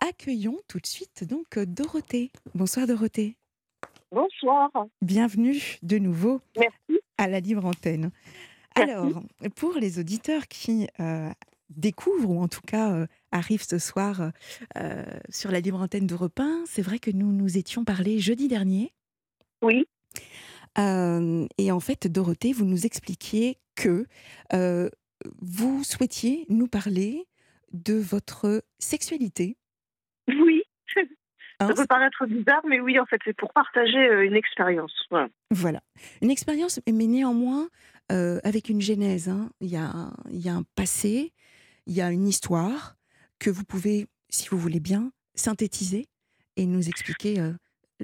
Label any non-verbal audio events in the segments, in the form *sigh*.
accueillons tout de suite donc Dorothée. Bonsoir Dorothée. Bonsoir. Bienvenue de nouveau Merci. à la libre antenne. Alors, pour les auditeurs qui euh, découvrent, ou en tout cas euh, arrivent ce soir euh, sur la libre antenne d'Europe 1, c'est vrai que nous nous étions parlé jeudi dernier. Oui. Euh, et en fait, Dorothée, vous nous expliquiez que euh, vous souhaitiez nous parler de votre sexualité. *laughs* Oui. Hein, Ça peut paraître bizarre, mais oui, en fait, c'est pour partager euh, une expérience. Voilà. Voilà. Une expérience, mais néanmoins euh, avec une genèse. hein. Il, y a, un- il y a un passé, il y a une histoire que vous pouvez, si vous voulez bien, synthétiser et nous expliquer euh,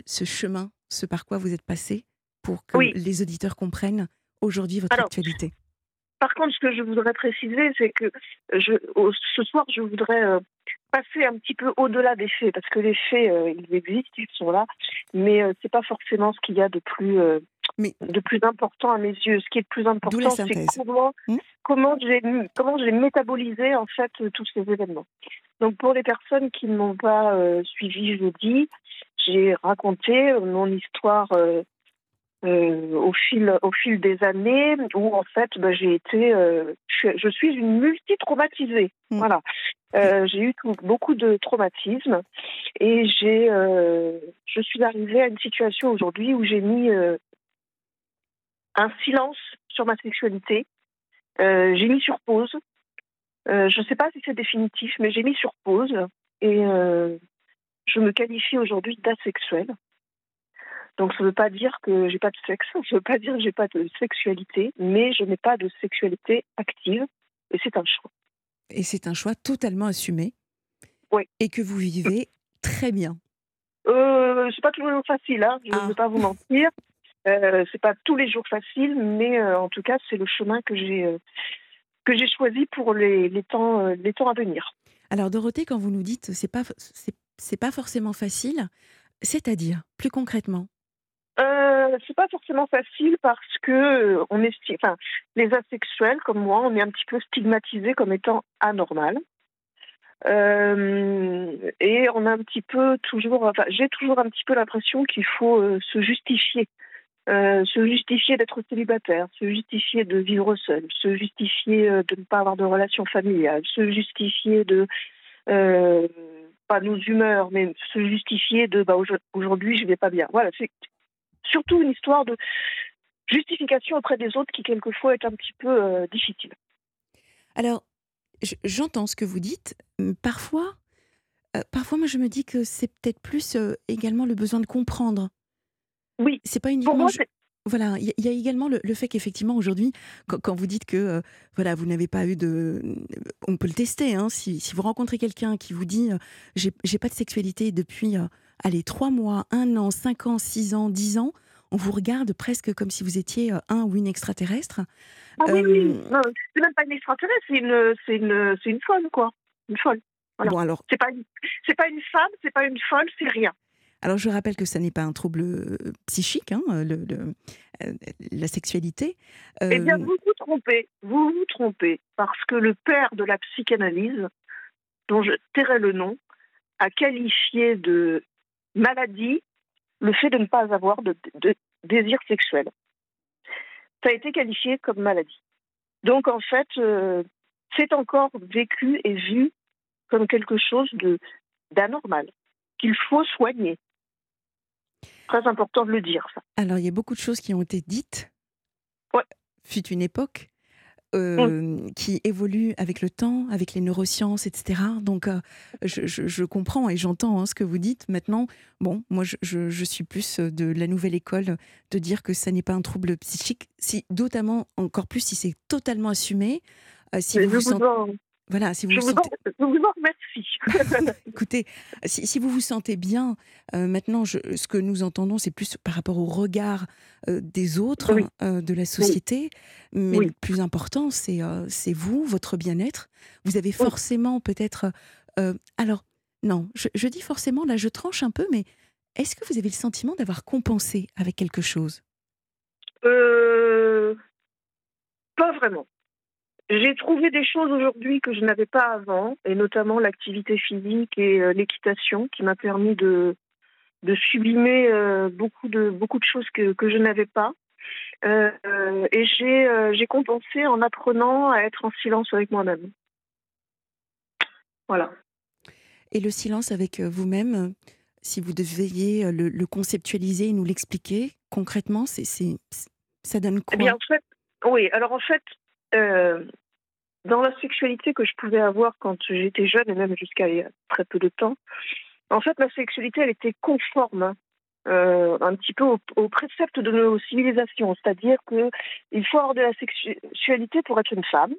ce chemin, ce par quoi vous êtes passé pour que Oui. les auditeurs comprennent aujourd'hui votre Alors, actualité. Par contre, ce que je voudrais préciser, c'est que je, ce soir, je voudrais euh, passer un petit peu au-delà des faits, parce que les faits, euh, ils existent, ils sont là, mais euh, c'est pas forcément ce qu'il y a de plus, euh, Mais- de plus important à mes yeux. Ce qui est le plus important, c'est comment, Hmm comment j'ai comment j'ai métabolisé en fait tous ces événements. Donc pour les personnes qui ne m'ont pas suivi jeudi, j'ai raconté mon histoire euh, au fil au fil des années où en fait bah, j'ai été euh, je, suis- une multi-traumatisée. Mm. Voilà. Euh, j'ai eu tout- beaucoup de traumatismes et j'ai euh, je suis arrivée à une situation aujourd'hui où j'ai mis euh, un silence sur ma sexualité. Euh, j'ai mis sur pause. Euh, je ne sais pas si c'est définitif, mais j'ai mis sur pause et euh, je me qualifie aujourd'hui d'asexuelle. Donc ça ne veut pas dire que j'ai pas de sexe, ça ne veut pas dire que j'ai pas de sexualité, mais je n'ai pas de sexualité active et c'est un choix. Et c'est un choix totalement assumé. Oui. Et que vous vivez très bien. Euh, c'est pas toujours facile, hein, je ne Ah. vais pas vous mentir. Euh, c'est pas tous les jours facile, mais euh, en tout cas c'est le chemin que j'ai euh, que j'ai choisi pour les, les temps euh, les temps à venir. Alors Dorothée, quand vous nous dites c'est pas c'est c'est pas forcément facile, c'est-à-dire plus concrètement. Euh, c'est pas forcément facile parce que euh, on est, enfin, les asexuels comme moi, on est un petit peu stigmatisés comme étant anormal. Euh, et on a un petit peu toujours, enfin, j'ai toujours un petit peu l'impression qu'il faut euh, se justifier, Euh, se justifier d'être célibataire, se justifier de vivre seul, se justifier de ne pas avoir de relation familiale, se justifier de pas nos humeurs, mais se justifier de bah, aujourd- aujourd'hui je vais pas bien. Voilà, c'est surtout une histoire de justification auprès des autres qui quelquefois est un petit peu euh, difficile. Alors je- j'entends ce que vous dites. Parfois, euh, parfois moi je me dis que c'est peut-être plus euh, également le besoin de comprendre. Oui, C'est pas pour uniquement moi, je- c'est- Voilà, il y, a- il y a également le, le fait qu'effectivement aujourd'hui, quand, quand vous dites que euh, voilà, vous n'avez pas eu de, on peut le tester. Hein, si, si vous rencontrez quelqu'un qui vous dit j'ai pas de sexualité depuis allez trois mois, un an, cinq ans, six ans, dix ans, on vous regarde presque comme si vous étiez euh, un ou une extraterrestre. ah oui, oui, Euh, c'est même pas une extraterrestre, c'est une, c'est une, une folle quoi, une folle. Voilà. Bon alors, C'est pas, une- c'est pas une femme, c'est pas une folle, c'est rien. alors je rappelle que ça n'est pas un trouble euh, psychique, hein, le, le- euh, la sexualité. Eh bien, Euh, vous vous trompez, vous vous trompez, parce que le père de la psychanalyse, dont je tairai le nom, a qualifié de maladie le fait de ne pas avoir de, de désir sexuel. Ça a été qualifié comme maladie. Donc, en fait, euh, c'est encore vécu et vu comme quelque chose de d'anormal, qu'il faut soigner. Très important de le dire, ça. Alors, il y a beaucoup de choses qui ont été dites. Ouais. Fut une époque euh, qui évolue avec le temps, avec les neurosciences, etc. Donc, euh, je, je- je comprends et j'entends hein, ce que vous dites. Maintenant, bon, moi, je, suis plus de la nouvelle école de dire que ça n'est pas un trouble psychique, si, notamment encore plus si c'est totalement assumé. euh, si vous vous sentez, voilà, si vous je vous vous sentez, en- je vous en remercie. *laughs* Écoutez, si, si vous vous sentez bien, euh, maintenant, je- ce que nous entendons, c'est plus par rapport au regard euh, des autres, Oui. euh, de la société. Mais Oui. le plus important, c'est c'est vous, votre bien-être. Vous avez forcément peut-être... alors, non, je, je dis forcément, là, je tranche un peu, mais est-ce que vous avez le sentiment d'avoir compensé avec quelque chose? Euh, pas vraiment. J'ai trouvé des choses aujourd'hui que je n'avais pas avant, et notamment l'activité physique et euh, l'équitation, qui m'a permis de, de sublimer euh, beaucoup, de, beaucoup de choses que, que je n'avais pas. Euh, et j'ai, compensé en apprenant à être en silence avec moi-même. Voilà. Et le silence avec vous-même, si vous deviez le, le conceptualiser et nous l'expliquer concrètement, c'est, ça donne quoi? Eh bien, en fait, Oui, alors en fait, dans la sexualité que je pouvais avoir quand j'étais jeune et même jusqu'à très peu de temps, en fait, ma sexualité, elle était conforme hein, euh, un petit peu aux, préceptes de nos civilisations. C'est-à-dire qu'il faut avoir de la sexualité pour être une femme,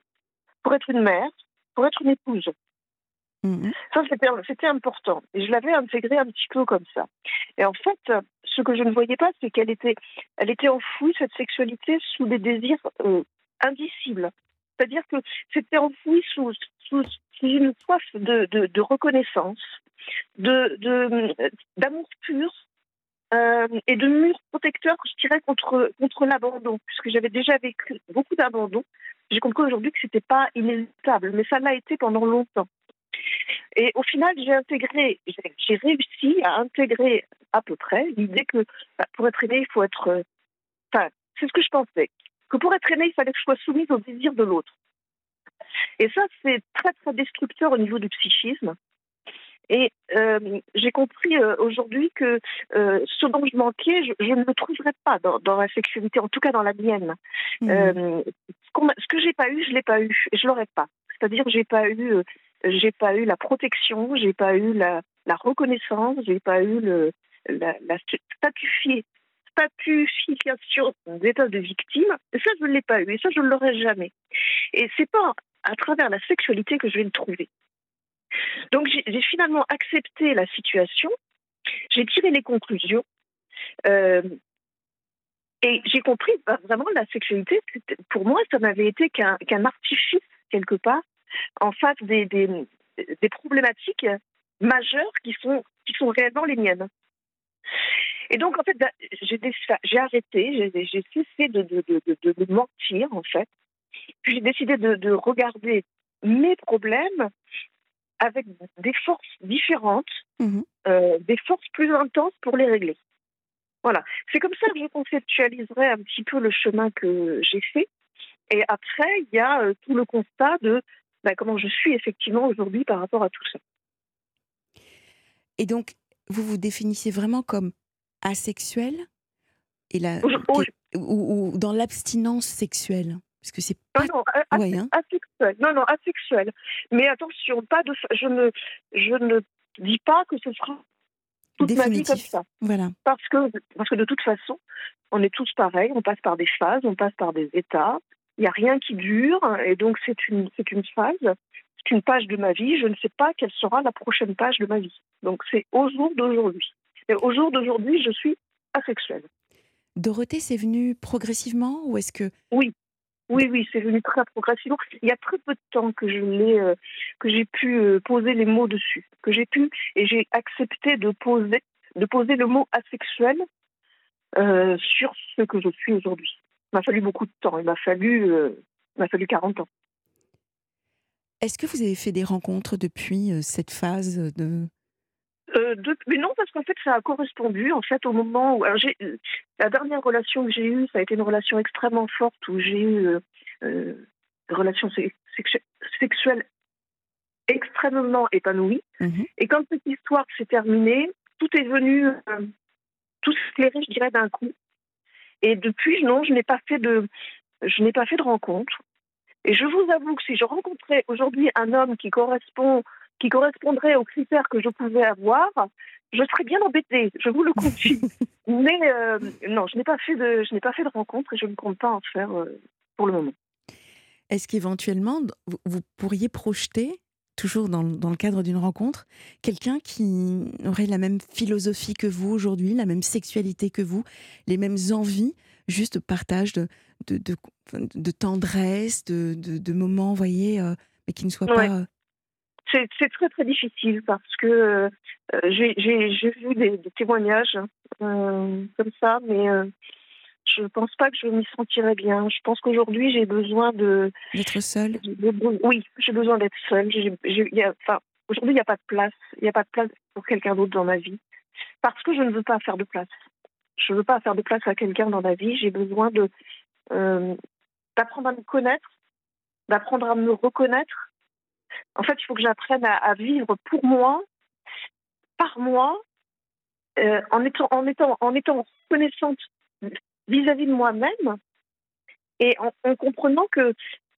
pour être une mère, pour être une épouse. Mhm. Ça, c'était important. Et je l'avais intégré un petit peu comme ça. Et en fait, ce que je ne voyais pas, c'est qu'elle était, elle était enfouie, cette sexualité, sous des désirs euh, indicibles. C'est-à-dire que c'était enfoui sous, une soif de, de, reconnaissance, d'amour de, pur euh, et de murs protecteurs, je dirais, contre, contre l'abandon. Puisque j'avais déjà vécu beaucoup d'abandon, j'ai compris aujourd'hui que ce n'était pas inévitable, mais ça l'a été pendant longtemps. Et au final, j'ai intégré, j'ai réussi à intégrer à peu près l'idée que bah, pour être aimé, il faut être. Euh, enfin, c'est ce que je pensais. Que pour être aimé, il fallait que je sois soumise au désir de l'autre. Et ça, c'est très, très destructeur au niveau du psychisme. Et euh, j'ai compris euh, aujourd'hui que ce dont je manquais, je, ne le trouverais pas dans, la sexualité, en tout cas dans la mienne. Mmh. ce que j'ai pas eu, je l'ai pas eu, et je l'aurais pas. C'est-à-dire, j'ai pas eu j'ai pas eu la protection, j'ai pas eu la, la reconnaissance, j'ai pas eu le, la, la statufication d'état de victime. Ça, je ne l'ai pas eu. Et ça, je ne l'aurai jamais. Et c'est pas à travers la sexualité que je vais le trouver. Donc, j'ai finalement accepté la situation. J'ai tiré les conclusions. Euh, et j'ai compris, bah, vraiment, la sexualité, pour moi, ça n'avait été qu'un artifice, quelque part, en face des, des, des problématiques majeures qui sont, qui sont réellement les miennes. Et donc, en fait, bah, j'ai arrêté, j'ai cessé de, de, de, de, mentir, en fait. Puis j'ai décidé de, regarder mes problèmes avec des forces différentes, mmh euh, des forces plus intenses pour les régler. Voilà. C'est comme ça que je conceptualiserai un petit peu le chemin que j'ai fait. Et après, il y a euh, tout le constat de bah, comment je suis effectivement aujourd'hui par rapport à tout ça. Et donc, vous vous définissez vraiment comme asexuel et la, ou, dans l'abstinence sexuelle parce que c'est pas... non, hein. asexuel. Non, non, asexuel. Mais attention, pas de, je ne, je ne dis pas que ce sera toute ma vie comme ça. Voilà. Parce que, parce que de toute façon, on est tous pareils, on passe par des phases, on passe par des états. Il n'y a rien qui dure, et donc c'est une, c'est une phase, c'est une page de ma vie. Je ne sais pas quelle sera la prochaine page de ma vie. Donc c'est au jour d'aujourd'hui. Au jour d'aujourd'hui, je suis asexuelle. Dorothée, c'est venu progressivement ou est-ce que Oui, oui, oui, c'est venu très progressivement. Il y a très peu de temps que je l'ai, euh, que j'ai pu euh, poser les mots dessus, que j'ai pu et j'ai accepté de poser, de poser le mot asexuel euh, sur ce que je suis aujourd'hui. Il m'a fallu beaucoup de temps. Il m'a fallu, euh, m'a fallu 40 ans. Est-ce que vous avez fait des rencontres depuis cette phase de... Euh, mais non, parce qu'en fait, ça a correspondu en fait au moment où la dernière relation que j'ai eue, ça a été une relation extrêmement forte où j'ai eu une relation sexuelle extrêmement épanouie. Mmh Et quand cette histoire s'est terminée, tout est venu, tout s'éclairer, je dirais, d'un coup. Et depuis, non, je n'ai pas fait de, je n'ai pas fait de rencontre. Et je vous avoue que si je rencontrais aujourd'hui un homme qui correspond, qui correspondrait aux critères que je pouvais avoir, je serais bien embêtée. Je vous le confie. *laughs* Mais euh, non, je n'ai pas fait de, je n'ai pas fait de rencontre et je ne compte pas en faire euh, pour le moment. Est-ce qu'éventuellement vous pourriez projeter toujours dans, dans, le cadre d'une rencontre, quelqu'un qui aurait la même philosophie que vous aujourd'hui, la même sexualité que vous, les mêmes envies, juste partage de, de, de, tendresse, de, de, moments, voyez, euh, mais qui ne soient pas... Euh, c'est très très difficile parce que euh, j'ai vu des, témoignages comme ça, mais Je ne pense pas que je m'y sentirais bien. Je pense qu'aujourd'hui, j'ai besoin de. D'être seule Oui, j'ai besoin d'être seule. Enfin, aujourd'hui, il n'y a pas de place. Il n'y a pas de place pour quelqu'un d'autre dans ma vie. Parce que je ne veux pas faire de place. Je ne veux pas faire de place à quelqu'un dans ma vie. J'ai besoin de euh, d'apprendre à me connaître, d'apprendre à me reconnaître. En fait, il faut que j'apprenne à, vivre pour moi, par moi, euh, en, étant, en, étant, en étant reconnaissante vis-à-vis de moi-même et en, comprenant que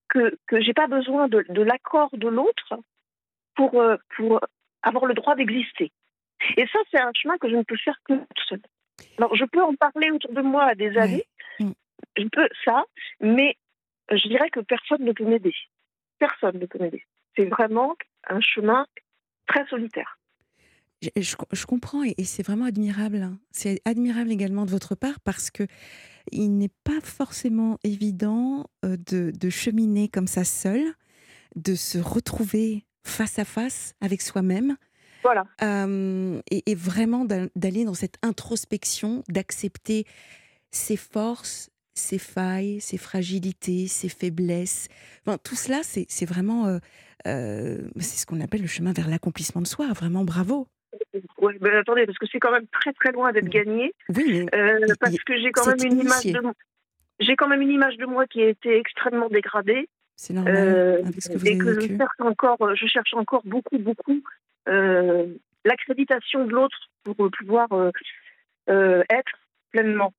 que, que j'ai pas besoin de, de l'accord de l'autre pour, euh, pour avoir le droit d'exister. Et ça, c'est un chemin que je ne peux faire que tout seul. Alors, je peux en parler autour de moi à des amis, mm. je peux ça, mais je dirais que personne ne peut m'aider. Personne ne peut m'aider. C'est vraiment un chemin très solitaire. Je, comprends et, c'est vraiment admirable. Hein. C'est admirable également de votre part parce que il n'est pas forcément évident euh, de, cheminer comme ça seul, de se retrouver face à face avec soi-même. Voilà. Euh, et, vraiment d'aller dans cette introspection, d'accepter ses forces, ses failles, ses fragilités, ses faiblesses. Enfin, tout cela, c'est vraiment, euh, c'est ce qu'on appelle le chemin vers l'accomplissement de soi. Vraiment, bravo. Oui, mais attendez, parce que c'est quand même très très loin d'être gagné. Oui, euh, parce que j'ai quand même une image de j'ai quand même une image de moi qui a été extrêmement dégradée. C'est normal. Euh, avec ce que vous et que je cherche encore, je cherche encore beaucoup beaucoup euh, l'accréditation de l'autre pour pouvoir être pleinement.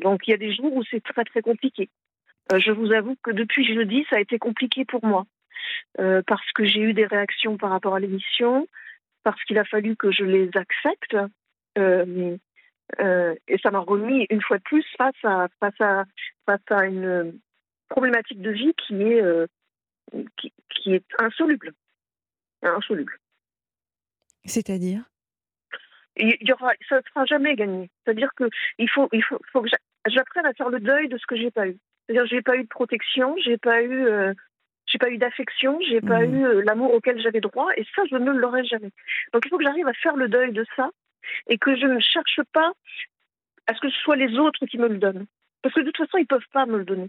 Donc il y a des jours où c'est très très compliqué. je vous avoue que depuis jeudi, ça a été compliqué pour moi parce que j'ai eu des réactions par rapport à l'émission parce qu'il a fallu que je les accepte. Euh, euh, et ça m'a remis une fois de plus face à, face à, face à une problématique de vie qui est, euh, qui, qui, est insoluble. Insoluble. C'est-à-dire? Il y aura, ça ne sera jamais gagné. C'est-à-dire qu'il faut, il faut, faut que j'apprenne à faire le deuil de ce que j'ai pas eu. C'est-à-dire j'ai pas eu de protection, j'ai pas eu j'ai pas eu d'affection, j'ai pas mmh. eu euh, l'amour auquel j'avais droit, et ça, je ne l'aurai jamais. Donc il faut que j'arrive à faire le deuil de ça, et que je ne cherche pas à ce que ce soit les autres qui me le donnent. Parce que de toute façon, ils ne peuvent pas me le donner.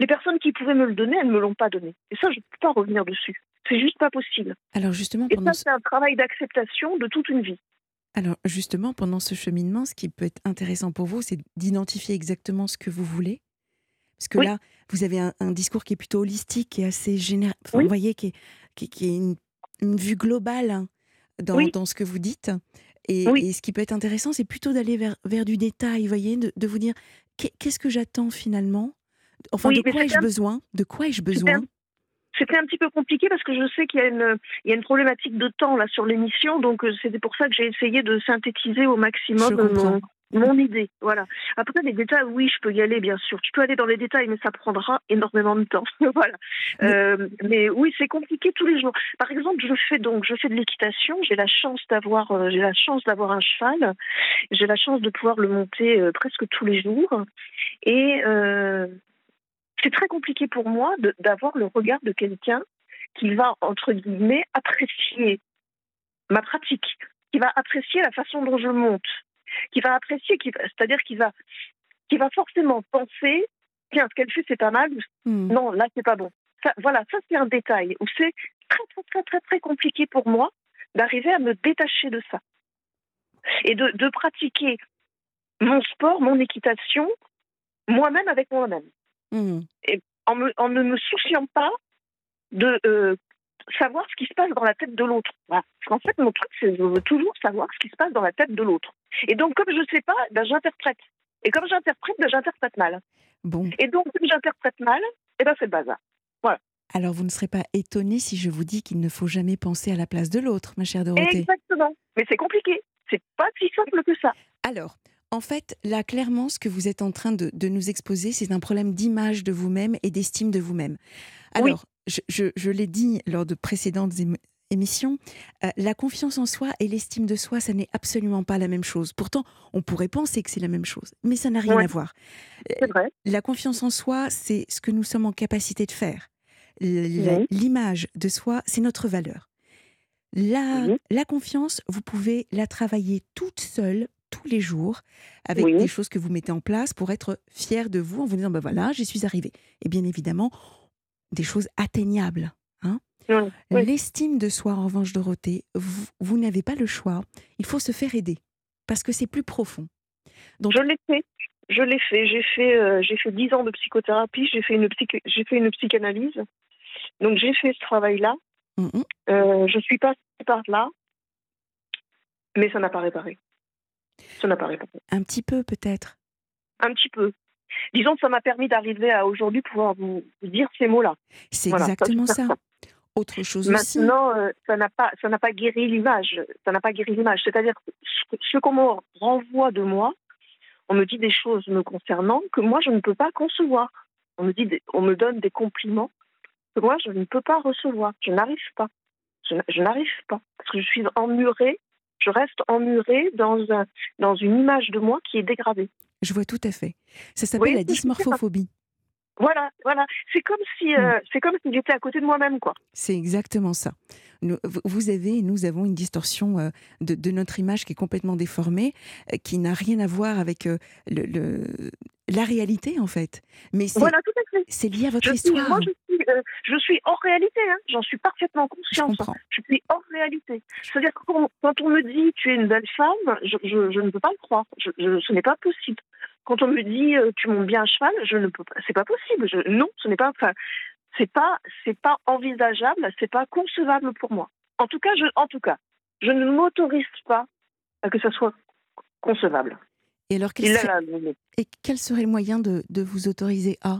Les personnes qui pouvaient me le donner, elles ne me l'ont pas donné. Et ça, je ne peux pas revenir dessus. C'est juste pas possible. Alors justement, et ça, c'est un travail d'acceptation de toute une vie. Alors justement, pendant ce cheminement, ce qui peut être intéressant pour vous, c'est d'identifier exactement ce que vous voulez parce que là, vous avez un, discours qui est plutôt holistique et assez général. Vous voyez, qui est, qui, est une, vue globale hein, dans, dans, ce que vous dites. Et, ce qui peut être intéressant, c'est plutôt d'aller vers, vers du détail, vous voyez, de, vous dire qu'est-ce que j'attends finalement? Enfin, de quoi ai-je besoin? De quoi ai-je besoin? C'était un petit peu compliqué parce que je sais qu'il y, a une, il y a une problématique de temps là sur l'émission, donc euh, c'était pour ça que j'ai essayé de synthétiser au maximum mon idée, voilà. Après, les détails, oui, je peux y aller, bien sûr. Tu peux aller dans les détails, mais ça prendra énormément de temps. *laughs* voilà. Euh, mais oui, c'est compliqué tous les jours. Par exemple, je fais donc, je fais de l'équitation. J'ai la chance d'avoir, euh, j'ai la chance d'avoir un cheval. J'ai la chance de pouvoir le monter euh, presque tous les jours. Et c'est très compliqué pour moi d'avoir le regard de quelqu'un qui va, entre guillemets, apprécier ma pratique, qui va apprécier la façon dont je monte qui va apprécier, c'est-à-dire qu'il va, qui va forcément penser, tiens, ce qu'elle fait, c'est pas mal, hmm. non, là, c'est pas bon. voilà, ça, c'est un détail où c'est très, très, très, très, très compliqué pour moi d'arriver à me détacher de ça et de, pratiquer mon sport, mon équitation, moi-même avec moi-même. Hmm. Et en, en, ne me souciant pas de euh, savoir ce qui se passe dans la tête de l'autre. Parce qu'en fait, mon truc, c'est je toujours savoir ce qui se passe dans la tête de l'autre. Et donc, comme je ne sais pas, ben, j'interprète. Et comme j'interprète, ben, j'interprète mal. Bon. Et donc, comme j'interprète mal, et eh ben, c'est le bazar. Voilà. Alors, vous ne serez pas étonné si je vous dis qu'il ne faut jamais penser à la place de l'autre, ma chère Dorothée. Exactement. Mais c'est compliqué. C'est pas si simple que ça. Alors, en fait, là, clairement, ce que vous êtes en train de, de nous exposer, c'est un problème d'image de vous-même et d'estime de vous-même. Alors, je, l'ai dit lors de précédentes émissions, euh, la confiance en soi et l'estime de soi, ça n'est absolument pas la même chose. Pourtant, on pourrait penser que c'est la même chose, mais ça n'a rien à voir. Euh, vrai. La confiance en soi, c'est ce que nous sommes en capacité de faire. L'image de soi, c'est notre valeur. La, la confiance, vous pouvez la travailler toute seule, tous les jours avec des choses que vous mettez en place pour être fier de vous en vous disant ben voilà, j'y suis arrivée. Et bien évidemment, des choses atteignables. Hein L'estime de soi, en revanche, Dorothée, vous, vous n'avez pas le choix. Il faut se faire aider parce que c'est plus profond. Donc, je l'ai fait. Je l'ai fait. J'ai fait, euh, j'ai fait 10 ans de psychothérapie. J'ai fait une j'ai fait une psychanalyse. Donc j'ai fait ce travail-là. Mmh euh, je suis passée par là, mais ça n'a pas réparé. Ça n'a pas réparé. Un petit peu peut-être. Un petit peu. Disons que ça m'a permis d'arriver à aujourd'hui pouvoir vous, dire ces mots-là. C'est exactement ça. Autre chose aussi. Maintenant, euh, ça n'a pas, ça n'a pas guéri l'image. Ça n'a pas guéri l'image. C'est-à-dire ce, ce qu'on me renvoie de moi, on me dit des choses me concernant que moi je ne peux pas concevoir. On me dit, on me donne des compliments que moi je ne peux pas recevoir. Je n'arrive pas. Je, n'arrive pas parce que je suis emmurée. Je reste emmurée dans un, dans une image de moi qui est dégradée. Je vois tout à fait. Ça s'appelle la dysmorphophobie. Voilà, voilà. C'est comme si, euh, mm. c'est comme si j'étais à côté de moi-même, quoi. C'est exactement ça. Vous avez, nous avons une distorsion euh, de, notre image qui est complètement déformée, euh, qui n'a rien à voir avec le, la réalité, en fait. Mais c'est, voilà, lié à votre histoire. moi, je suis, je suis hors réalité. Hein. J'en suis parfaitement consciente. Je, suis hors réalité. C'est-à-dire que quand, on me dit tu es une belle femme, je, je ne peux pas le croire. ce n'est pas possible. Quand on me dit euh, tu montes bien à cheval, je ne peux pas. C'est pas possible. non, ce n'est pas. Enfin, c'est pas. C'est pas envisageable. C'est pas concevable pour moi. En tout cas, je. En tout cas, je ne m'autorise pas à que ça soit concevable. Et alors, quel, serait, et quel serait le moyen de, de vous autoriser à?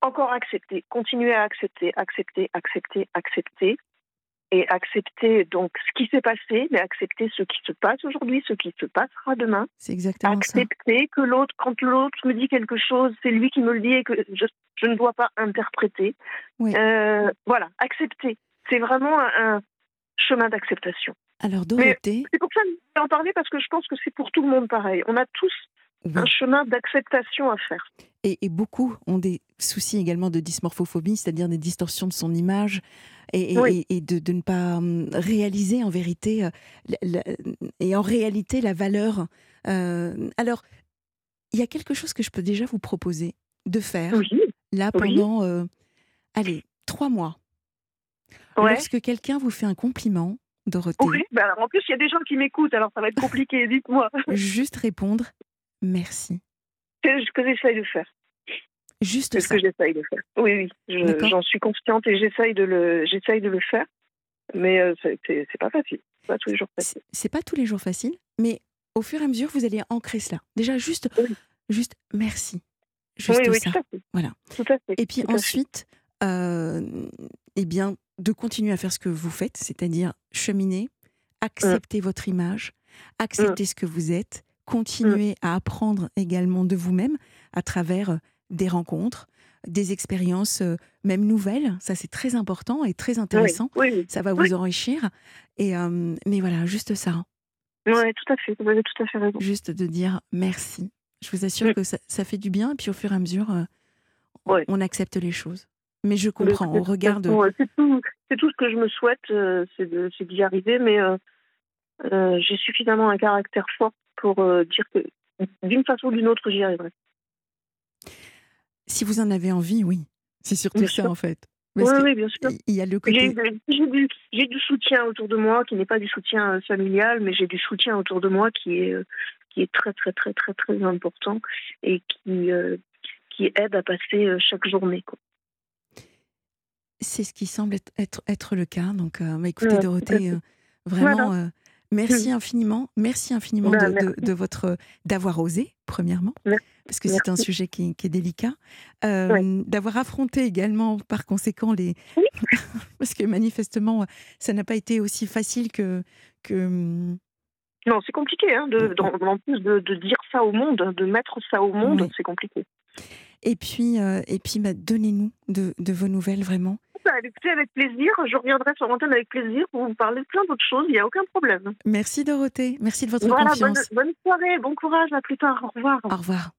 Encore accepter, continuer à accepter, accepter, accepter, accepter, et accepter donc ce qui s'est passé, mais accepter ce qui se passe aujourd'hui, ce qui se passera demain. C'est exactement accepter que l'autre, quand l'autre me dit quelque chose, c'est lui qui me le dit et que je, je ne dois pas interpréter. Euh, voilà, accepter. C'est vraiment un, chemin d'acceptation. Alors Dorothée, c'est pour ça que je vais en parler parce que je pense que c'est pour tout le monde pareil. On a tous un chemin d'acceptation à faire. Et, beaucoup ont des soucis également de dysmorphophobie, c'est-à-dire des distorsions de son image et, de, ne pas hum, réaliser en vérité euh, et en réalité la valeur. Euh, alors, il y a quelque chose que je peux déjà vous proposer de faire là pendant, euh, allez, trois mois. Lorsque quelqu'un vous fait un compliment, Dorothée. Oui, bah en plus, il y a des gens qui m'écoutent, alors ça va être compliqué, dites-moi. Juste répondre merci. C'est ce que j'essaye de faire. Juste ce que j'essaye de faire. Oui, oui, j'en suis consciente et j'essaye de le, j'essaye de le faire, mais euh, c'est pas facile. C'est pas tous les jours facile. C'est pas tous les jours facile, mais au fur et à mesure, vous allez ancrer cela. Déjà, juste, juste merci. Juste oui, oui, ça. Tout à fait. Voilà. Tout à fait. Et puis ensuite, euh, eh bien, de continuer à faire ce que vous faites, c'est-à-dire cheminer, accepter mmh. votre image, accepter mmh. ce que vous êtes, continuer à apprendre également de vous-même à travers euh, des rencontres, des expériences euh, même nouvelles. Ça, c'est très important et très intéressant. Ça va vous enrichir. Et, euh, mais voilà, juste ça. Oui, tout à fait. Vous avez tout à fait raison. Juste de dire merci. Je vous assure que ça, ça, fait du bien. Et puis au fur et à mesure, on accepte les choses. Mais je comprends, on regarde. C'est tout, tout, ce que je me souhaite, c'est d'y arriver. Mais j'ai suffisamment un caractère fort pour euh, dire que d'une façon ou d'une autre, j'y arriverai. Si vous en avez envie, oui. C'est surtout ça, en fait. oui, oui, bien sûr. Il y a le côté... J'ai du, soutien autour de moi, qui n'est pas du soutien euh, familial, mais j'ai du soutien autour de moi qui est, euh, qui est très, très, très, très, très important et qui, qui aide à passer chaque journée. C'est ce qui semble être, être, le cas. Donc, bah, écoutez, Dorothée, vraiment, Merci *laughs* infiniment, merci infiniment bah, de, votre d'avoir osé premièrement, parce que c'est un sujet qui, est délicat, euh, d'avoir affronté également par conséquent les, *laughs* parce que manifestement ça n'a pas été aussi facile que que. Non, c'est compliqué, hein, de, en plus de, dire ça au monde, de mettre ça au monde, c'est compliqué. Et puis, euh, et puis, bah, donnez-nous de, de vos nouvelles vraiment. Bah, écoutez, avec plaisir. Je reviendrai sur l'antenne avec plaisir pour vous parler de plein d'autres choses. Il n'y a aucun problème. Merci Dorothée. Merci de votre confiance. Bonne, bonne soirée, bon courage. À plus tard. Au revoir. Au revoir.